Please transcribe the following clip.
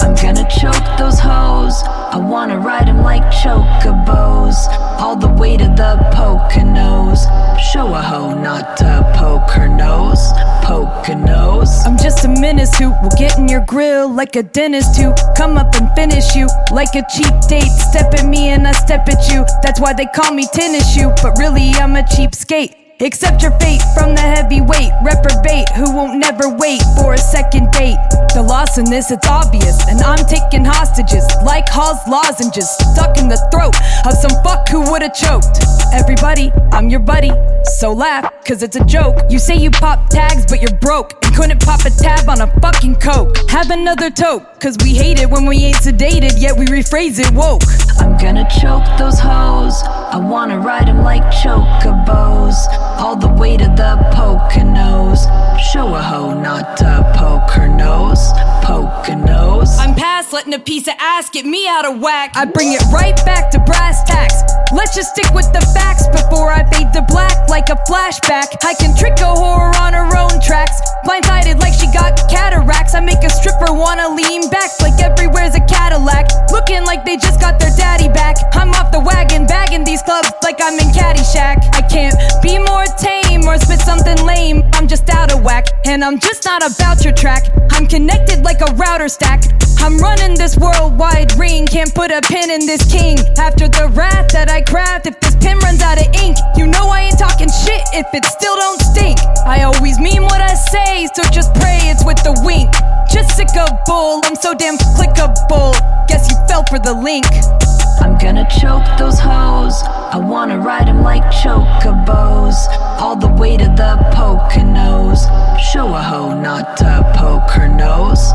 I'm gonna choke those hoes. I wanna ride them like chocobos. All the way to the Poconos. Show a hoe not to poke her nose. Poke a nose. I'm just a menace who will get in your grill like a dentist who come up and finish you like a cheap date. Step at me and I step at you. That's why they call me tennis shoe, but really I'm a cheap skate. Accept your fate from the heavyweight reprobate who won't never wait for a second date. The loss in this, it's obvious, and I'm taking hostages like Hall's lozenges stuck in the throat of some fuck who would've choked. Everybody, I'm your buddy, so laugh, cause it's a joke. You say you pop tags, but you're broke. and couldn't pop a tab on a fucking coke. Have another toke, cause we hate it when we ain't sedated, yet we rephrase it woke. I'm gonna choke those hoes. I wanna ride them like chocobos. All the way to the Poconos. Show a hoe not to poke her nose. Nose. I'm past letting a piece of ass get me out of whack. I bring it right back to brass tacks. Let's just stick with the facts before I fade to black like a flashback. I can trick a whore on her own tracks. Blindsided like she got cataracts. I make a stripper wanna lean back like everywhere's I'm in Caddyshack. I can't be more tame or spit something lame. I'm just out of whack, and I'm just not about your track. I'm connected like a router stack. I'm running this worldwide ring, can't put a pin in this king. After the wrath that I craft, if this pen runs out of ink, you know I ain't talking shit if it still don't stink. I always mean what I say, so just pray it's with the wink. Just sick of bull, I'm so damn clickable. Guess you fell for the link. I'm gonna choke those hoes. I wanna ride them like chocobos. All the way to the Poconos. Show a hoe not to poke her nose.